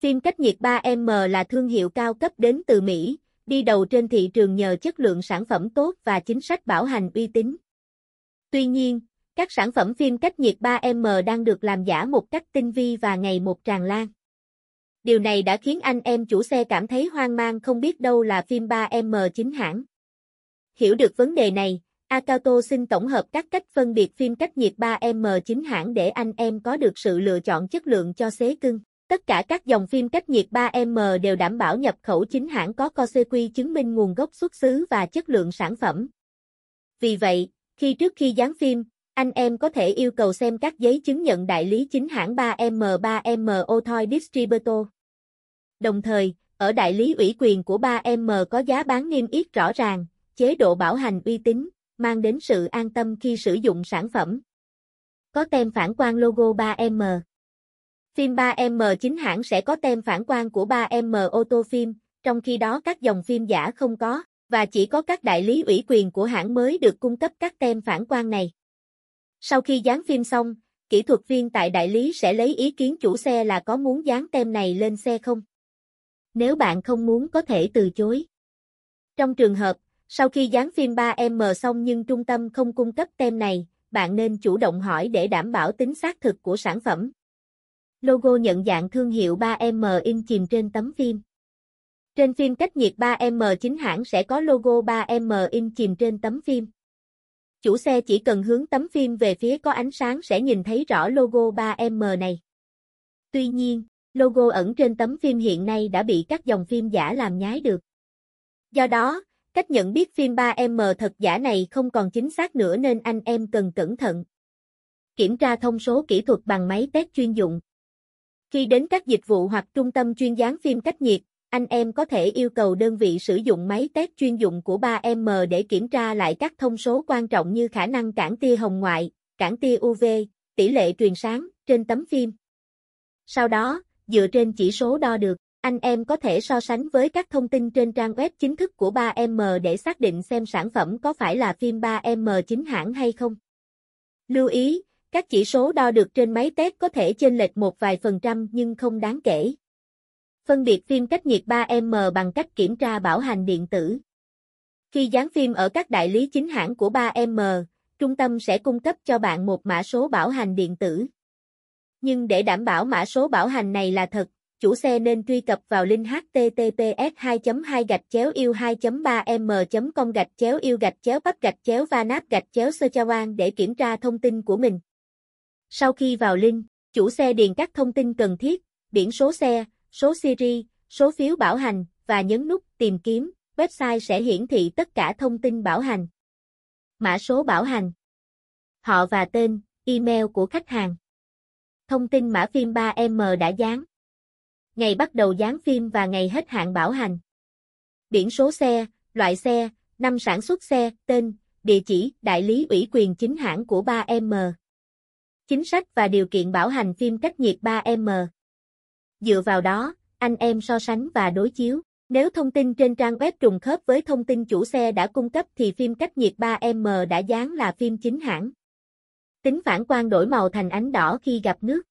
Phim cách nhiệt 3M là thương hiệu cao cấp đến từ Mỹ, đi đầu trên thị trường nhờ chất lượng sản phẩm tốt và chính sách bảo hành uy tín. Tuy nhiên, các sản phẩm phim cách nhiệt 3M đang được làm giả một cách tinh vi và ngày một tràn lan. Điều này đã khiến anh em chủ xe cảm thấy hoang mang không biết đâu là phim 3M chính hãng. Hiểu được vấn đề này, Akato xin tổng hợp các cách phân biệt phim cách nhiệt 3M chính hãng để anh em có được sự lựa chọn chất lượng cho xế cưng. Tất cả các dòng phim cách nhiệt 3M đều đảm bảo nhập khẩu chính hãng có COCQ chứng minh nguồn gốc xuất xứ và chất lượng sản phẩm. Vì vậy, khi trước khi dán phim, anh em có thể yêu cầu xem các giấy chứng nhận đại lý chính hãng 3M3M Otoy Distributor. Đồng thời, ở đại lý ủy quyền của 3M có giá bán niêm yết rõ ràng, chế độ bảo hành uy tín, mang đến sự an tâm khi sử dụng sản phẩm. Có tem phản quang logo 3M. Phim 3M chính hãng sẽ có tem phản quang của 3M ô tô phim, trong khi đó các dòng phim giả không có, và chỉ có các đại lý ủy quyền của hãng mới được cung cấp các tem phản quang này. Sau khi dán phim xong, kỹ thuật viên tại đại lý sẽ lấy ý kiến chủ xe là có muốn dán tem này lên xe không. Nếu bạn không muốn có thể từ chối. Trong trường hợp, sau khi dán phim 3M xong nhưng trung tâm không cung cấp tem này, bạn nên chủ động hỏi để đảm bảo tính xác thực của sản phẩm. Logo nhận dạng thương hiệu 3M in chìm trên tấm phim. Trên phim cách nhiệt 3M chính hãng sẽ có logo 3M in chìm trên tấm phim. Chủ xe chỉ cần hướng tấm phim về phía có ánh sáng sẽ nhìn thấy rõ logo 3M này. Tuy nhiên, logo ẩn trên tấm phim hiện nay đã bị các dòng phim giả làm nhái được. Do đó, cách nhận biết phim 3M thật giả này không còn chính xác nữa nên anh em cần cẩn thận. Kiểm tra thông số kỹ thuật bằng máy test chuyên dụng. Khi đến các dịch vụ hoặc trung tâm chuyên dán phim cách nhiệt, anh em có thể yêu cầu đơn vị sử dụng máy test chuyên dụng của 3M để kiểm tra lại các thông số quan trọng như khả năng cản tia hồng ngoại, cản tia UV, tỷ lệ truyền sáng trên tấm phim. Sau đó, dựa trên chỉ số đo được, anh em có thể so sánh với các thông tin trên trang web chính thức của 3M để xác định xem sản phẩm có phải là phim 3M chính hãng hay không. Lưu ý, các chỉ số đo được trên máy test có thể chênh lệch một vài phần trăm nhưng không đáng kể. Phân biệt phim cách nhiệt 3M bằng cách kiểm tra bảo hành điện tử. Khi dán phim ở các đại lý chính hãng của 3M, trung tâm sẽ cung cấp cho bạn một mã số bảo hành điện tử. Nhưng để đảm bảo mã số bảo hành này là thật, chủ xe nên truy cập vào link https 2 2 gạch chéo yêu 2 3 m com gạch chéo yêu gạch chéo bắp gạch chéo va nắp gạch chéo sơ để kiểm tra thông tin của mình. Sau khi vào link, chủ xe điền các thông tin cần thiết, biển số xe, số series, số phiếu bảo hành và nhấn nút tìm kiếm, website sẽ hiển thị tất cả thông tin bảo hành. Mã số bảo hành, họ và tên, email của khách hàng. Thông tin mã phim 3M đã dán. Ngày bắt đầu dán phim và ngày hết hạn bảo hành. Biển số xe, loại xe, năm sản xuất xe, tên, địa chỉ, đại lý ủy quyền chính hãng của 3M. Chính sách và điều kiện bảo hành phim cách nhiệt 3M. Dựa vào đó, anh em so sánh và đối chiếu. Nếu thông tin trên trang web trùng khớp với thông tin chủ xe đã cung cấp thì phim cách nhiệt 3M đã dán là phim chính hãng. Tính phản quang đổi màu thành ánh đỏ khi gặp nước.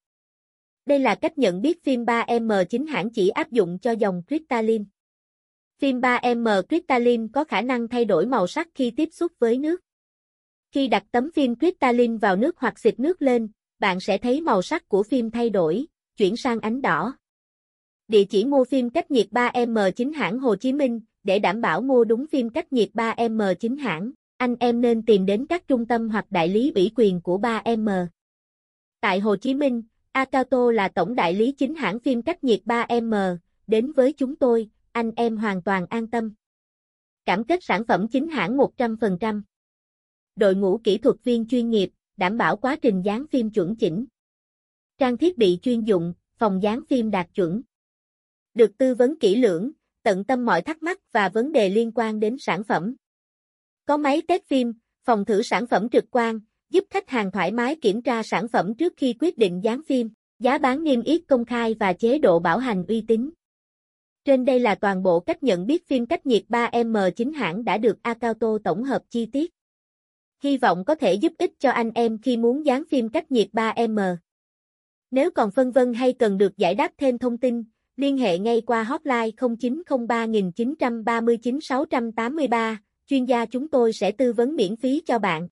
Đây là cách nhận biết phim 3M chính hãng chỉ áp dụng cho dòng crystalline. Phim 3M crystalline có khả năng thay đổi màu sắc khi tiếp xúc với nước. Khi đặt tấm phim crystalline vào nước hoặc xịt nước lên, bạn sẽ thấy màu sắc của phim thay đổi, chuyển sang ánh đỏ. Địa chỉ mua phim cách nhiệt 3M chính hãng Hồ Chí Minh, để đảm bảo mua đúng phim cách nhiệt 3M chính hãng, anh em nên tìm đến các trung tâm hoặc đại lý ủy quyền của 3M. Tại Hồ Chí Minh, Akato là tổng đại lý chính hãng phim cách nhiệt 3M, đến với chúng tôi, anh em hoàn toàn an tâm. Cảm kết sản phẩm chính hãng 100%. Đội ngũ kỹ thuật viên chuyên nghiệp, đảm bảo quá trình dán phim chuẩn chỉnh. Trang thiết bị chuyên dụng, phòng dán phim đạt chuẩn. Được tư vấn kỹ lưỡng, tận tâm mọi thắc mắc và vấn đề liên quan đến sản phẩm. Có máy test phim, phòng thử sản phẩm trực quan, giúp khách hàng thoải mái kiểm tra sản phẩm trước khi quyết định dán phim, giá bán niêm yết công khai và chế độ bảo hành uy tín. Trên đây là toàn bộ cách nhận biết phim cách nhiệt 3M chính hãng đã được Akato tổng hợp chi tiết hy vọng có thể giúp ích cho anh em khi muốn dán phim cách nhiệt 3M. Nếu còn phân vân hay cần được giải đáp thêm thông tin, liên hệ ngay qua hotline 0903 939 683, chuyên gia chúng tôi sẽ tư vấn miễn phí cho bạn.